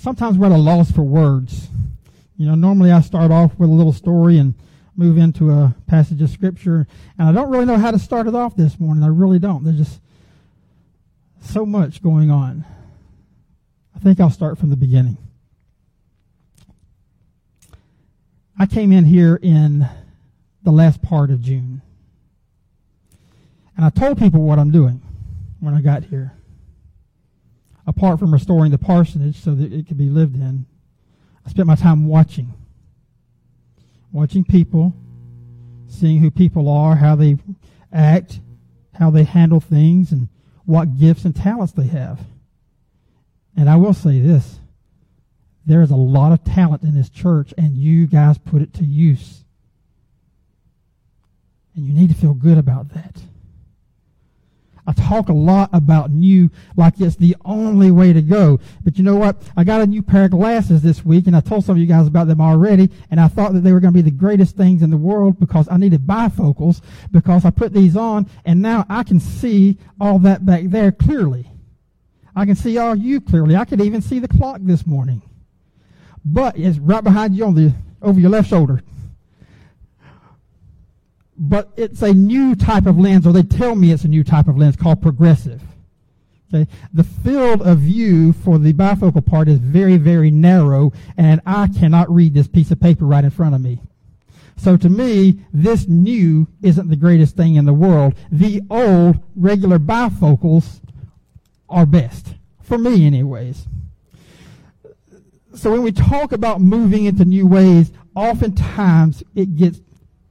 sometimes we're at a loss for words. You know, normally I start off with a little story and move into a passage of scripture, and I don't really know how to start it off this morning. I really don't. There's just so much going on. I think I'll start from the beginning. I came in here in the last part of June. And I told people what I'm doing when I got here. Apart from restoring the parsonage so that it could be lived in, I spent my time watching. Watching people, seeing who people are, how they act, how they handle things, and what gifts and talents they have. And I will say this there is a lot of talent in this church, and you guys put it to use. And you need to feel good about that. Talk a lot about new like it's the only way to go. But you know what? I got a new pair of glasses this week, and I told some of you guys about them already, and I thought that they were going to be the greatest things in the world because I needed bifocals because I put these on, and now I can see all that back there clearly. I can see all you clearly. I could even see the clock this morning. But it's right behind you on the over your left shoulder but it's a new type of lens, or they tell me it's a new type of lens called progressive. Okay. The field of view for the bifocal part is very, very narrow, and I cannot read this piece of paper right in front of me. So to me, this new isn't the greatest thing in the world. The old regular bifocals are best. For me, anyways. So when we talk about moving into new ways, oftentimes it gets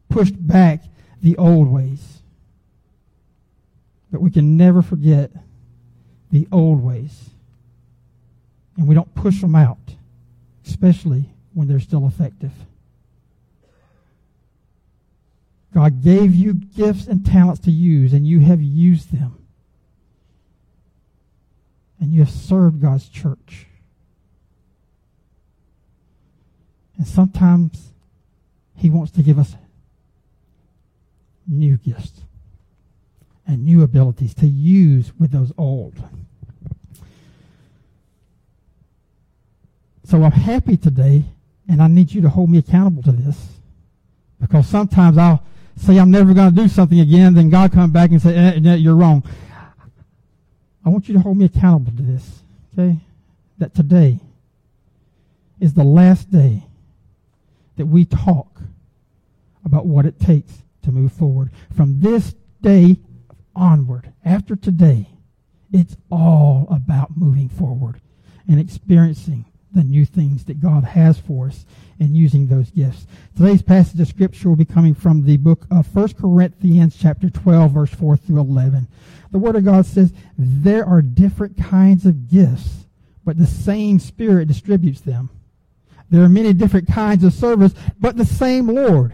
pushed back the old ways. But we can never forget the old ways. And we don't push them out, especially when they're still effective. God gave you gifts and talents to use, and you have used them. And you have served God's church. And sometimes He wants to give us new gifts and new abilities to use with those old. So I'm happy today, and I need you to hold me accountable to this. Because sometimes I'll say I'm never going to do something again, then God come back and say, eh, eh, you're wrong. I want you to hold me accountable to this, okay? That today is the last day that we talk about what it takes to move forward. From this day onward, after today, it's all about moving forward and experiencing the new things that God has for us and using those gifts. Today's passage of scripture will be coming from the book of 1 Corinthians chapter 12 verse 4 through 11. The word of God says there are different kinds of gifts, but the same spirit distributes them. There are many different kinds of service, but the same Lord.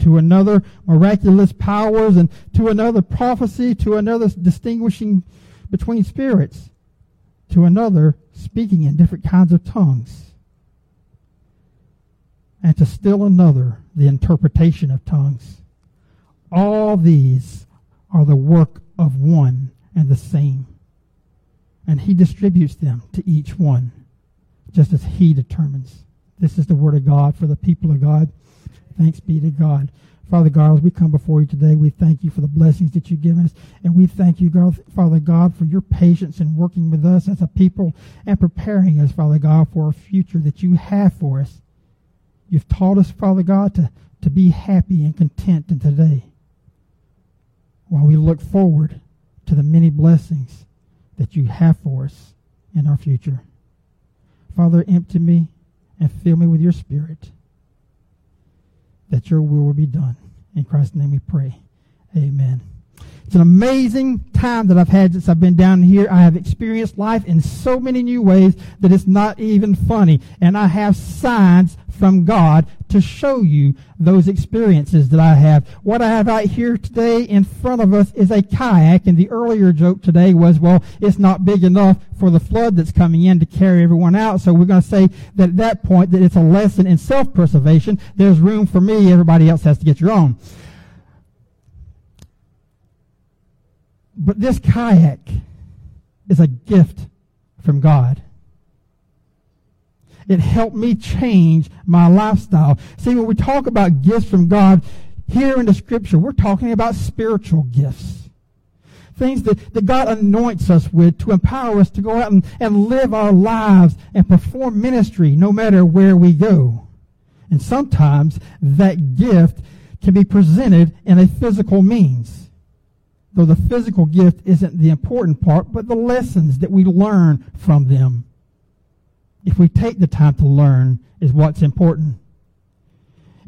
to another miraculous powers, and to another prophecy, to another distinguishing between spirits, to another speaking in different kinds of tongues, and to still another the interpretation of tongues. All these are the work of one and the same, and he distributes them to each one just as he determines. This is the word of God for the people of God. Thanks be to God. Father God, as we come before you today, we thank you for the blessings that you've given us. And we thank you, God, Father God, for your patience in working with us as a people and preparing us, Father God, for a future that you have for us. You've taught us, Father God, to, to be happy and content in today while we look forward to the many blessings that you have for us in our future. Father, empty me and fill me with your spirit that your will will be done. In Christ's name we pray. Amen. It's an amazing time that I've had since I've been down here. I have experienced life in so many new ways that it's not even funny. And I have signs from God to show you those experiences that I have. What I have out here today in front of us is a kayak, and the earlier joke today was, well, it's not big enough for the flood that's coming in to carry everyone out. So we're going to say that at that point that it's a lesson in self-preservation. There's room for me. Everybody else has to get your own. But this kayak is a gift from God. It helped me change my lifestyle. See, when we talk about gifts from God, here in the scripture, we're talking about spiritual gifts. Things that, that God anoints us with to empower us to go out and, and live our lives and perform ministry no matter where we go. And sometimes that gift can be presented in a physical means though the physical gift isn't the important part, but the lessons that we learn from them. If we take the time to learn is what's important.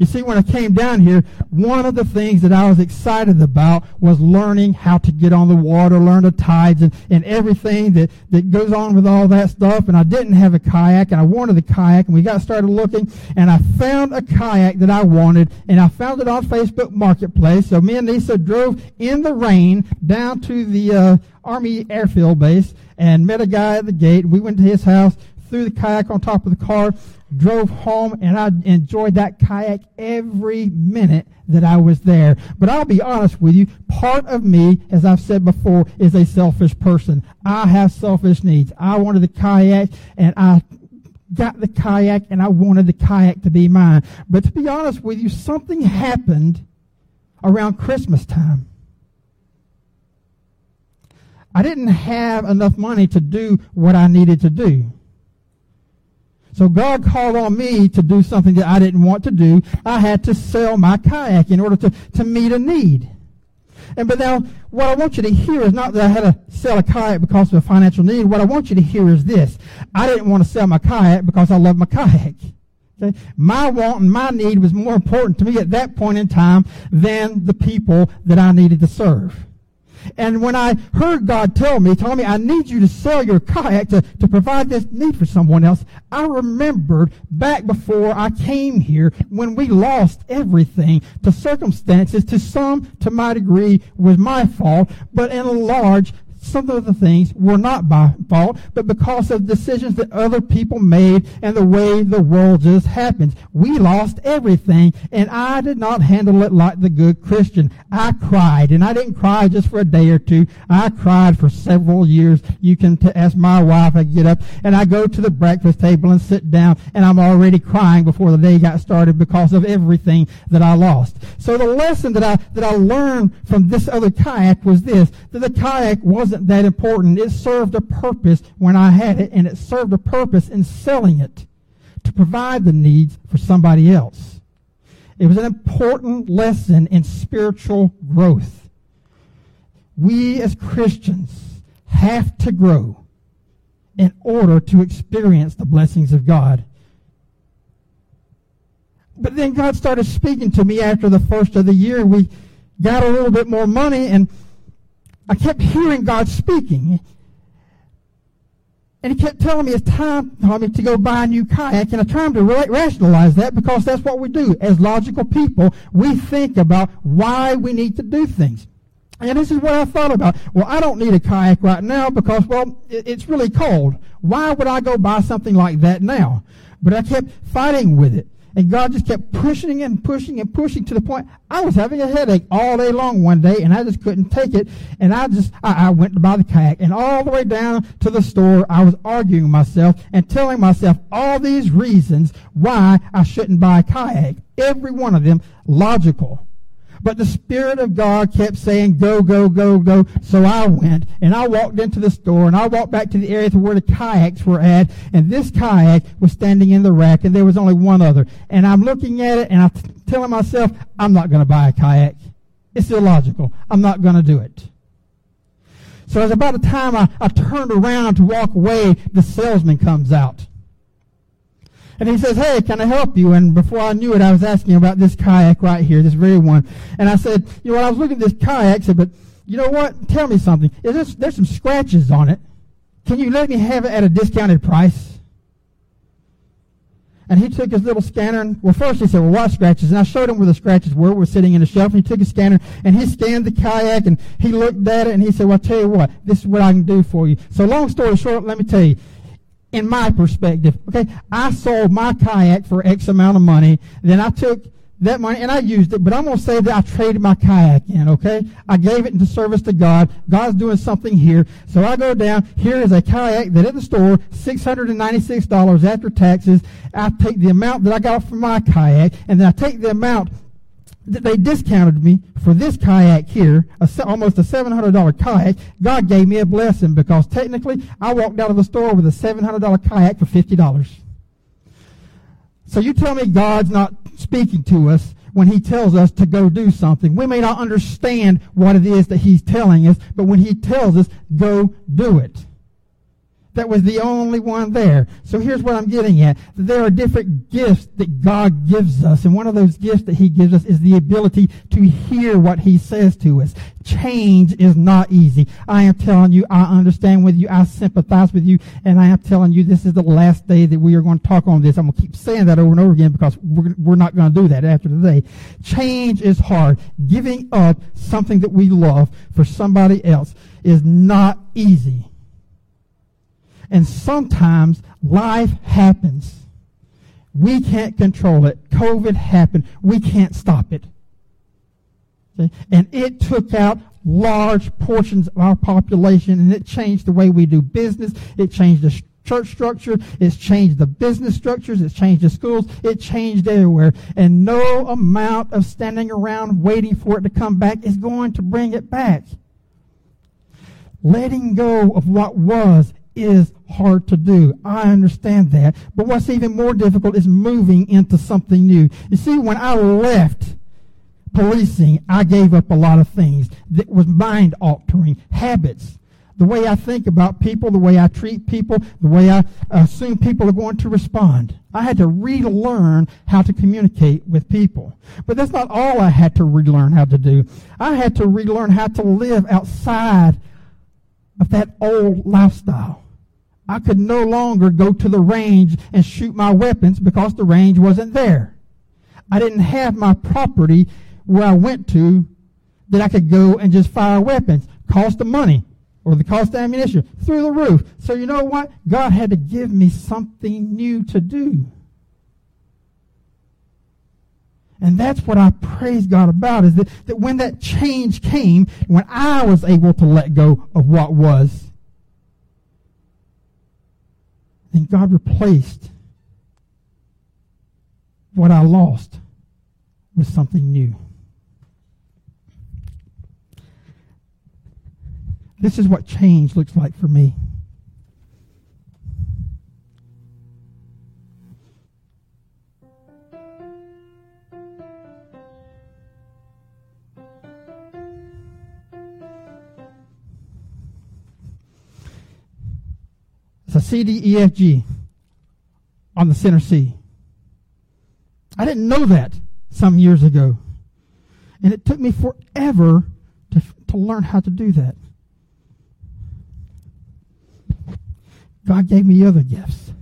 You see, when I came down here, one of the things that I was excited about was learning how to get on the water, learn the tides and, and everything that, that goes on with all that stuff. And I didn't have a kayak and I wanted a kayak and we got started looking and I found a kayak that I wanted and I found it on Facebook Marketplace. So me and Lisa drove in the rain down to the, uh, Army Airfield Base and met a guy at the gate. And we went to his house, threw the kayak on top of the car, drove home, and I enjoyed that kayak every minute that I was there. But I'll be honest with you, part of me, as I've said before, is a selfish person. I have selfish needs. I wanted the kayak, and I got the kayak, and I wanted the kayak to be mine. But to be honest with you, something happened around Christmas time. I didn't have enough money to do what I needed to do. So God called on me to do something that I didn't want to do. I had to sell my kayak in order to, to meet a need. And but now, what I want you to hear is not that I had to sell a kayak because of a financial need. What I want you to hear is this. I didn't want to sell my kayak because I love my kayak. Okay? My want and my need was more important to me at that point in time than the people that I needed to serve. And when I heard God tell me, tell me, I need you to sell your kayak to, to provide this need for someone else, I remembered back before I came here when we lost everything to circumstances, to some, to my degree, was my fault, but in large, some of the things were not by fault, but because of decisions that other people made and the way the world just happens. We lost everything, and I did not handle it like the good Christian. I cried, and I didn't cry just for a day or two. I cried for several years. You can t- ask my wife. I get up and I go to the breakfast table and sit down, and I'm already crying before the day got started because of everything that I lost. So the lesson that I that I learned from this other kayak was this: that the kayak was wasn't that important. It served a purpose when I had it, and it served a purpose in selling it to provide the needs for somebody else. It was an important lesson in spiritual growth. We as Christians have to grow in order to experience the blessings of God. But then God started speaking to me after the first of the year. We got a little bit more money and I kept hearing God speaking. And he kept telling me it's time for me to go buy a new kayak. And I tried to rationalize that because that's what we do. As logical people, we think about why we need to do things. And this is what I thought about. Well, I don't need a kayak right now because, well, it's really cold. Why would I go buy something like that now? But I kept fighting with it. And God just kept pushing and pushing and pushing to the point I was having a headache all day long one day and I just couldn't take it. And I just, I, I went to buy the kayak and all the way down to the store, I was arguing with myself and telling myself all these reasons why I shouldn't buy a kayak. Every one of them logical. But the Spirit of God kept saying, go, go, go, go. So I went and I walked into the store and I walked back to the area where the kayaks were at. And this kayak was standing in the rack and there was only one other. And I'm looking at it and I'm telling myself, I'm not going to buy a kayak. It's illogical. I'm not going to do it. So as about the time I, I turned around to walk away, the salesman comes out. And he says, hey, can I help you? And before I knew it, I was asking about this kayak right here, this very one. And I said, you know, when I was looking at this kayak, I said, but you know what? Tell me something. Is this, there's some scratches on it. Can you let me have it at a discounted price? And he took his little scanner and, well, first he said, well, what scratches? And I showed him where the scratches were, We're sitting in the shelf. And he took his scanner and he scanned the kayak and he looked at it and he said, well, I'll tell you what, this is what I can do for you. So long story short, let me tell you, in my perspective, okay, I sold my kayak for X amount of money. Then I took that money and I used it, but I'm going to say that I traded my kayak in, okay? I gave it into service to God. God's doing something here. So I go down. Here is a kayak that at the store, $696 after taxes. I take the amount that I got from my kayak and then I take the amount they discounted me for this kayak here, a, almost a $700 kayak. God gave me a blessing because technically I walked out of the store with a $700 kayak for $50. So you tell me God's not speaking to us when he tells us to go do something. We may not understand what it is that he's telling us, but when he tells us, go do it that was the only one there. So here's what I'm getting at. There are different gifts that God gives us, and one of those gifts that He gives us is the ability to hear what He says to us. Change is not easy. I am telling you, I understand with you, I sympathize with you, and I am telling you this is the last day that we are going to talk on this. I'm going to keep saying that over and over again because we're, we're not going to do that after today. Change is hard. Giving up something that we love for somebody else is not easy. And sometimes life happens. We can't control it. COVID happened. We can't stop it. And it took out large portions of our population and it changed the way we do business. It changed the church structure. It's changed the business structures. It's changed the schools. It changed everywhere. And no amount of standing around waiting for it to come back is going to bring it back. Letting go of what was is hard to do. I understand that. But what's even more difficult is moving into something new. You see, when I left policing, I gave up a lot of things that was mind altering habits. The way I think about people, the way I treat people, the way I assume people are going to respond. I had to relearn how to communicate with people. But that's not all I had to relearn how to do. I had to relearn how to live outside of that old lifestyle. I could no longer go to the range and shoot my weapons because the range wasn't there. I didn't have my property where I went to that I could go and just fire weapons. Cost of money or the cost of ammunition through the roof. So you know what? God had to give me something new to do. And that's what I praise God about is that, that when that change came, when I was able to let go of what was, then God replaced what I lost with something new. This is what change looks like for me. It's a C, D, E, F, G on the center C. I didn't know that some years ago. And it took me forever to, to learn how to do that. God gave me other gifts.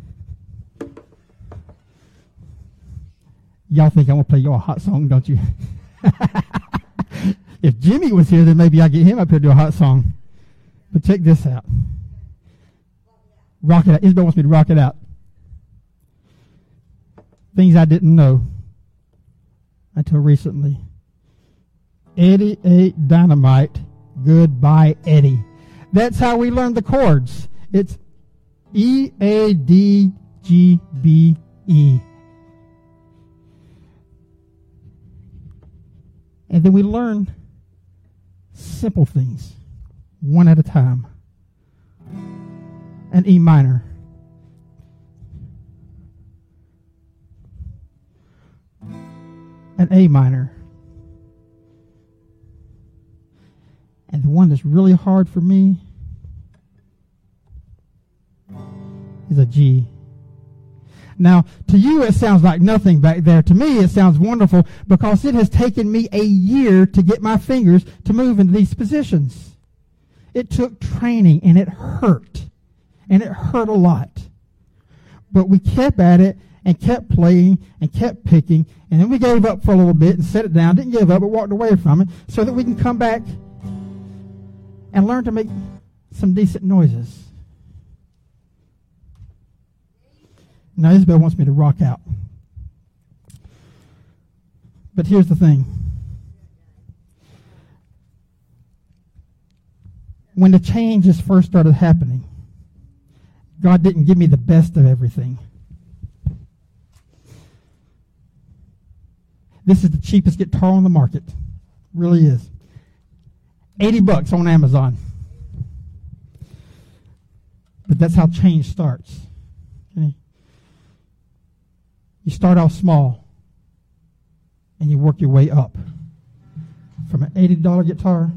Y'all think I'm going to play y'all a hot song, don't you? if Jimmy was here, then maybe I'd get him up here to do a hot song. But check this out. Rock it out. Isabel wants me to rock it out. Things I didn't know until recently. Eddie ate dynamite. Goodbye, Eddie. That's how we learn the chords. It's E A D G B E. And then we learn simple things, one at a time an E minor. An A minor. And the one that's really hard for me is a G. Now, to you it sounds like nothing back there. To me it sounds wonderful because it has taken me a year to get my fingers to move into these positions. It took training and it hurt. And it hurt a lot. But we kept at it and kept playing and kept picking. And then we gave up for a little bit and set it down. Didn't give up, but walked away from it so that we can come back and learn to make some decent noises. Now, Isabel wants me to rock out. But here's the thing. When the changes first started happening, God didn't give me the best of everything. This is the cheapest guitar on the market. Really is. 80 bucks on Amazon. But that's how change starts. Okay? You start off small and you work your way up. From an $80 guitar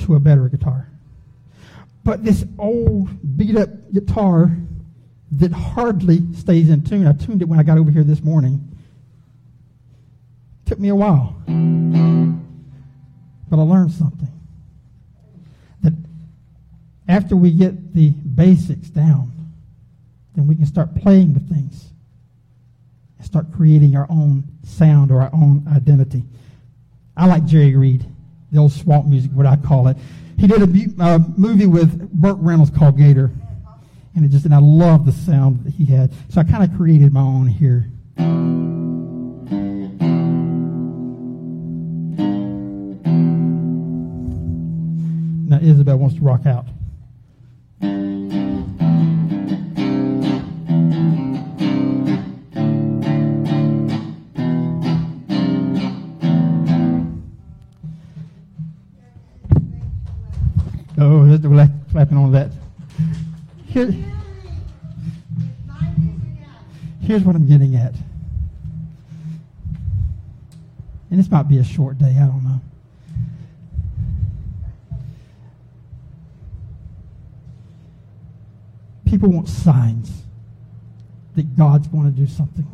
to a better guitar. But this old beat up guitar that hardly stays in tune, I tuned it when I got over here this morning. Took me a while. But I learned something. That after we get the basics down, then we can start playing with things and start creating our own sound or our own identity. I like Jerry Reed, the old swamp music, what I call it. He did a uh, movie with Burt Reynolds called Gator, and it just and I love the sound that he had. So I kind of created my own here. Now Isabel wants to rock out. Here, here's what I'm getting at. And this might be a short day, I don't know. People want signs that God's going to do something.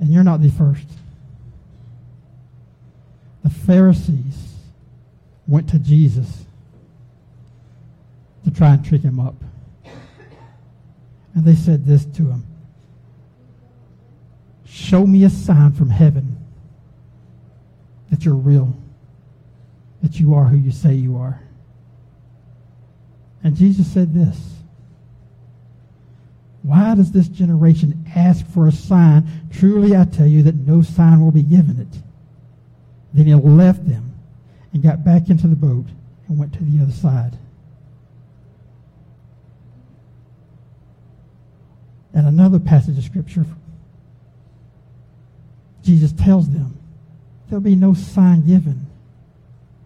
And you're not the first. The Pharisees went to Jesus to try and trick him up. And they said this to him Show me a sign from heaven that you're real, that you are who you say you are. And Jesus said this Why does this generation ask for a sign? Truly I tell you that no sign will be given it. Then he left them and got back into the boat and went to the other side. And another passage of scripture, Jesus tells them there'll be no sign given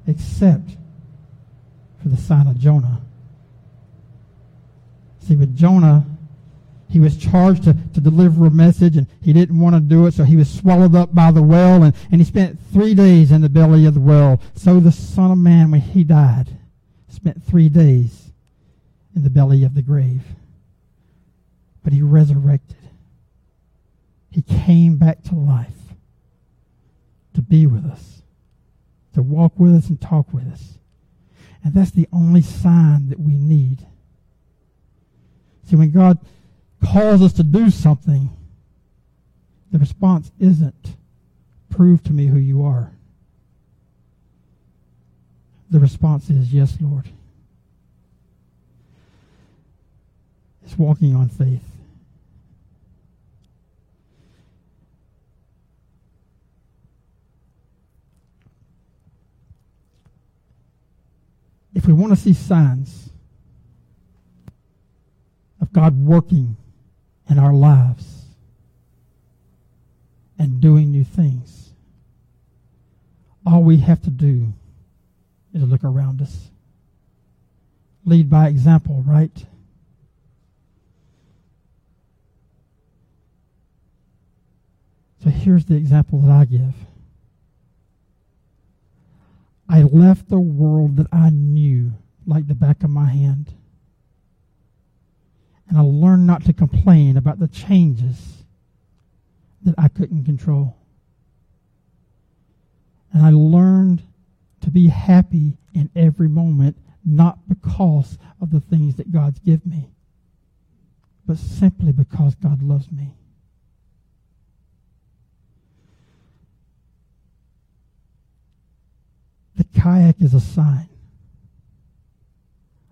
except for the sign of Jonah. See, with Jonah, he was charged to, to deliver a message and he didn't want to do it, so he was swallowed up by the whale and, and he spent three days in the belly of the whale. So the Son of Man, when he died, spent three days in the belly of the grave. But he resurrected. He came back to life to be with us, to walk with us and talk with us. And that's the only sign that we need See, when God calls us to do something, the response isn't, prove to me who you are. The response is, yes, Lord. It's walking on faith. If we want to see signs, of God working in our lives and doing new things. All we have to do is look around us. Lead by example, right? So here's the example that I give. I left the world that I knew like the back of my hand And I learned not to complain about the changes that I couldn't control. And I learned to be happy in every moment, not because of the things that God's given me, but simply because God loves me. The kayak is a sign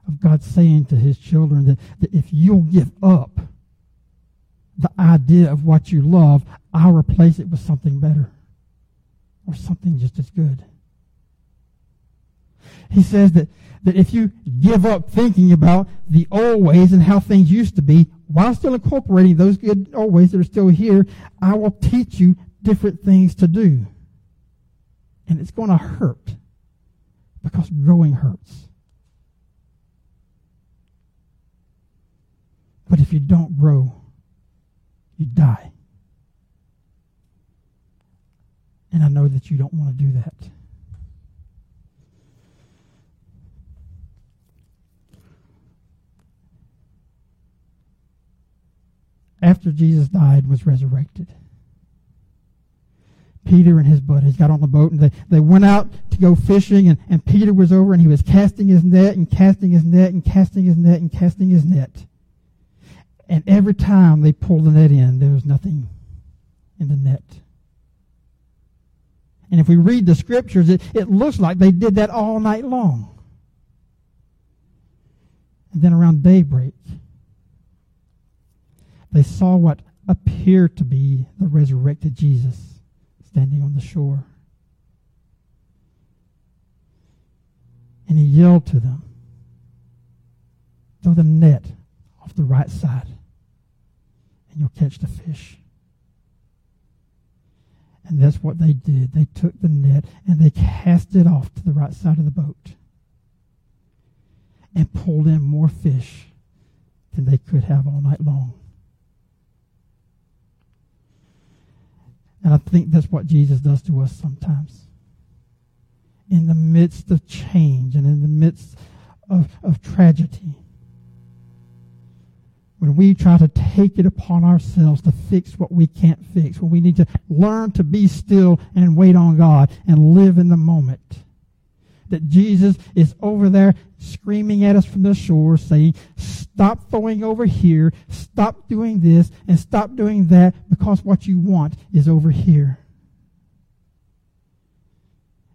of God saying to his children that, that if you'll give up the idea of what you love, I'll replace it with something better or something just as good. He says that, that if you give up thinking about the old ways and how things used to be, while still incorporating those good old ways that are still here, I will teach you different things to do. And it's going to hurt because growing hurts. But if you don't grow, you die. And I know that you don't want to do that. After Jesus died was resurrected. Peter and his buddies got on the boat and they, they went out to go fishing and, and Peter was over and he was casting his net and casting his net and casting his net and casting his net. And every time they pulled the net in, there was nothing in the net. And if we read the scriptures, it, it looks like they did that all night long. And then around daybreak, they saw what appeared to be the resurrected Jesus standing on the shore. And he yelled to them, Throw the net off the right side and you'll catch the fish. And that's what they did. They took the net and they cast it off to the right side of the boat and pulled in more fish than they could have all night long. And I think that's what Jesus does to us sometimes. In the midst of change and in the midst of, of tragedy, when we try to take it upon ourselves to fix what we can't fix, when we need to learn to be still and wait on God and live in the moment. That Jesus is over there screaming at us from the shore saying, stop throwing over here, stop doing this, and stop doing that because what you want is over here.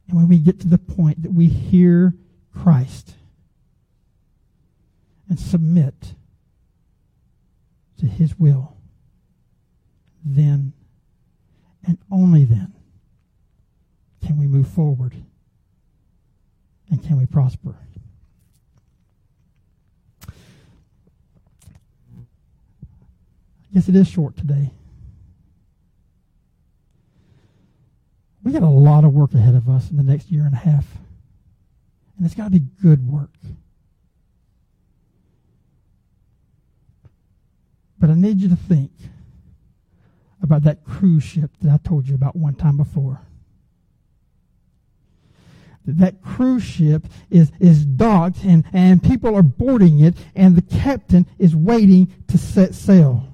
And when we get to the point that we hear Christ and submit, to His will, then and only then can we move forward and can we prosper. I guess it is short today. We got a lot of work ahead of us in the next year and a half. And it's got to be good work. But I need you to think about that cruise ship that I told you about one time before. That cruise ship is, is docked and, and people are boarding it and the captain is waiting to set sail.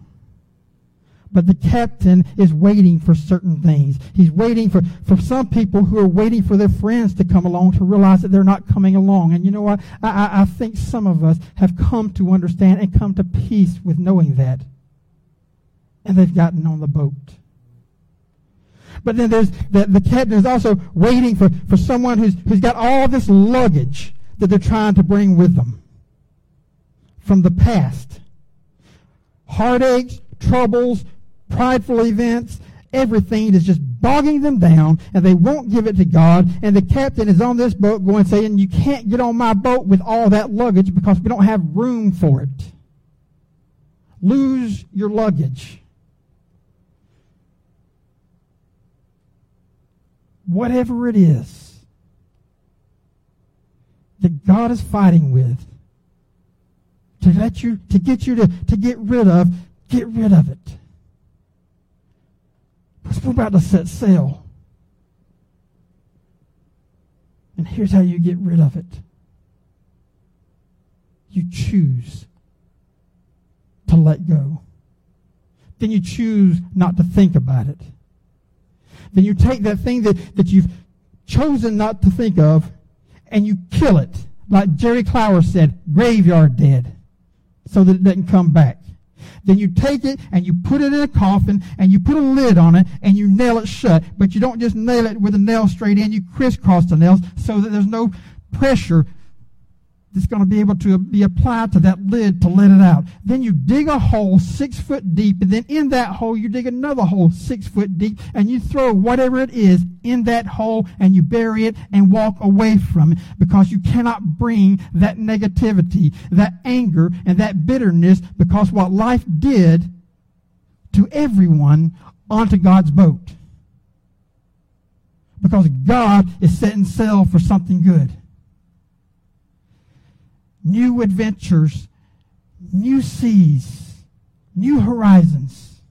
But the captain is waiting for certain things. He's waiting for, for some people who are waiting for their friends to come along to realize that they're not coming along. And you know what? I, I, I think some of us have come to understand and come to peace with knowing that. And they've gotten on the boat. But then there's the, the captain is also waiting for, for someone who's, who's got all this luggage that they're trying to bring with them from the past. Heartaches, troubles, prideful events, everything is just bogging them down and they won't give it to God. And the captain is on this boat going saying, you can't get on my boat with all that luggage because we don't have room for it. Lose your luggage. Whatever it is that God is fighting with to let you, to get you to, to get rid of, get rid of it. Because we're about to set sail. And here's how you get rid of it you choose to let go. Then you choose not to think about it. Then you take that thing that, that you've chosen not to think of and you kill it. Like Jerry Clower said, graveyard dead, so that it doesn't come back. Then you take it and you put it in a coffin and you put a lid on it and you nail it shut. But you don't just nail it with a nail straight in, you crisscross the nails so that there's no pressure that's going to be able to be applied to that lid to let it out. Then you dig a hole six foot deep, and then in that hole you dig another hole six foot deep, and you throw whatever it is in that hole, and you bury it and walk away from it because you cannot bring that negativity, that anger, and that bitterness because what life did to everyone onto God's boat. Because God is setting sail for something good new adventures, new seas, new horizons.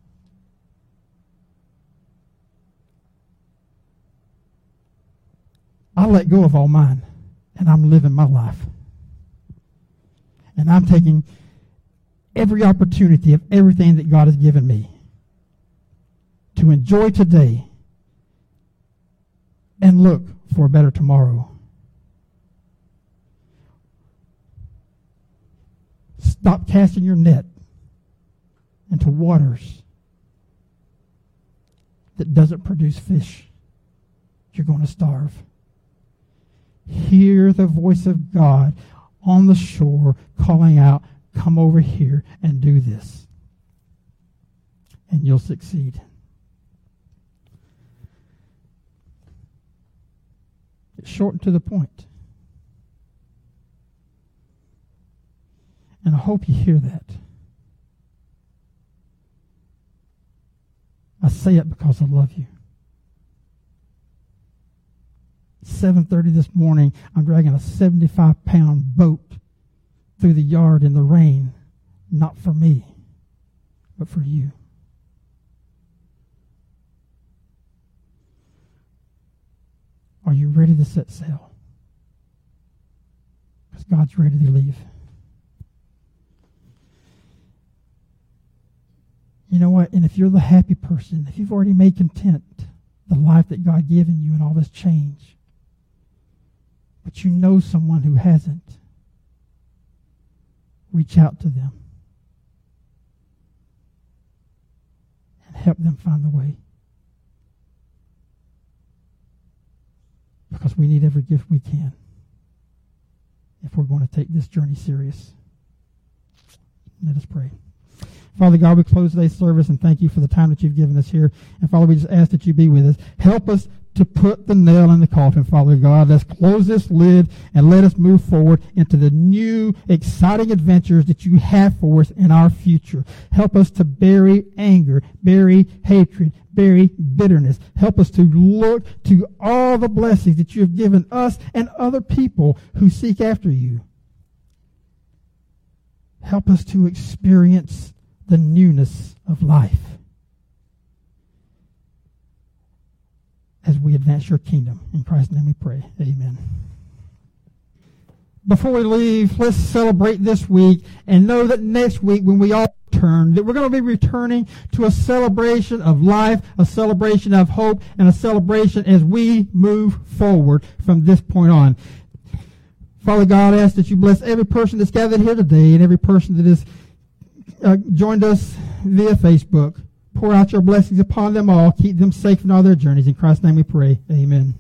I let go of all mine and I'm living my life. And I'm taking every opportunity of everything that God has given me to enjoy today and look for a better tomorrow. Stop casting your net into waters that doesn't produce fish. You're going to starve. Hear the voice of God on the shore calling out, Come over here and do this. And you'll succeed. It's short and to the point. And I hope you hear that. I say it because I love you. 7:30 this morning, I'm dragging a 75-pound boat through the yard in the rain, not for me, but for you. Are you ready to set sail? Because God's ready to leave. You know what? And if you're the happy person, if you've already made content the life that God given you and all this change, but you know someone who hasn't, reach out to them and help them find the way. Because we need every gift we can if we're going to take this journey serious. Let us pray. Father God, we close today's service and thank you for the time that you've given us here. And Father, we just ask that you be with us. Help us to put the nail in the coffin, Father God. Let's close this lid and let us move forward into the new, exciting adventures that you have for us in our future. Help us to bury anger, bury hatred, bury bitterness. Help us to look to all the blessings that you have given us and other people who seek after you. Help us to experience the newness of life as we advance your kingdom. In Christ's name we pray. Amen. Before we leave, let's celebrate this week and know that next week when we all return, that we're going to be returning to a celebration of life, a celebration of hope, and a celebration as we move forward from this point on. Father God, I ask that you bless every person that's gathered here today and every person that is uh, joined us via Facebook. Pour out your blessings upon them all. Keep them safe in all their journeys. In Christ's name we pray. Amen.